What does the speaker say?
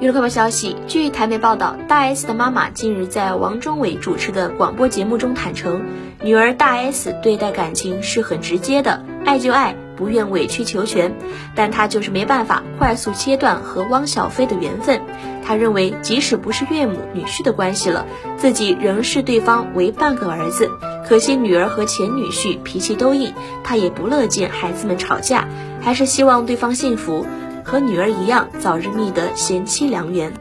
娱乐快报消息，据台媒报道，大 S 的妈妈近日在王中伟主持的广播节目中坦诚，女儿大 S 对待感情是很直接的，爱就爱，不愿委曲求全，但她就是没办法快速切断和汪小菲的缘分。她认为，即使不是岳母女婿的关系了，自己仍视对方为半个儿子。可惜女儿和前女婿脾气都硬，她也不乐见孩子们吵架，还是希望对方幸福。和女儿一样，早日觅得贤妻良缘。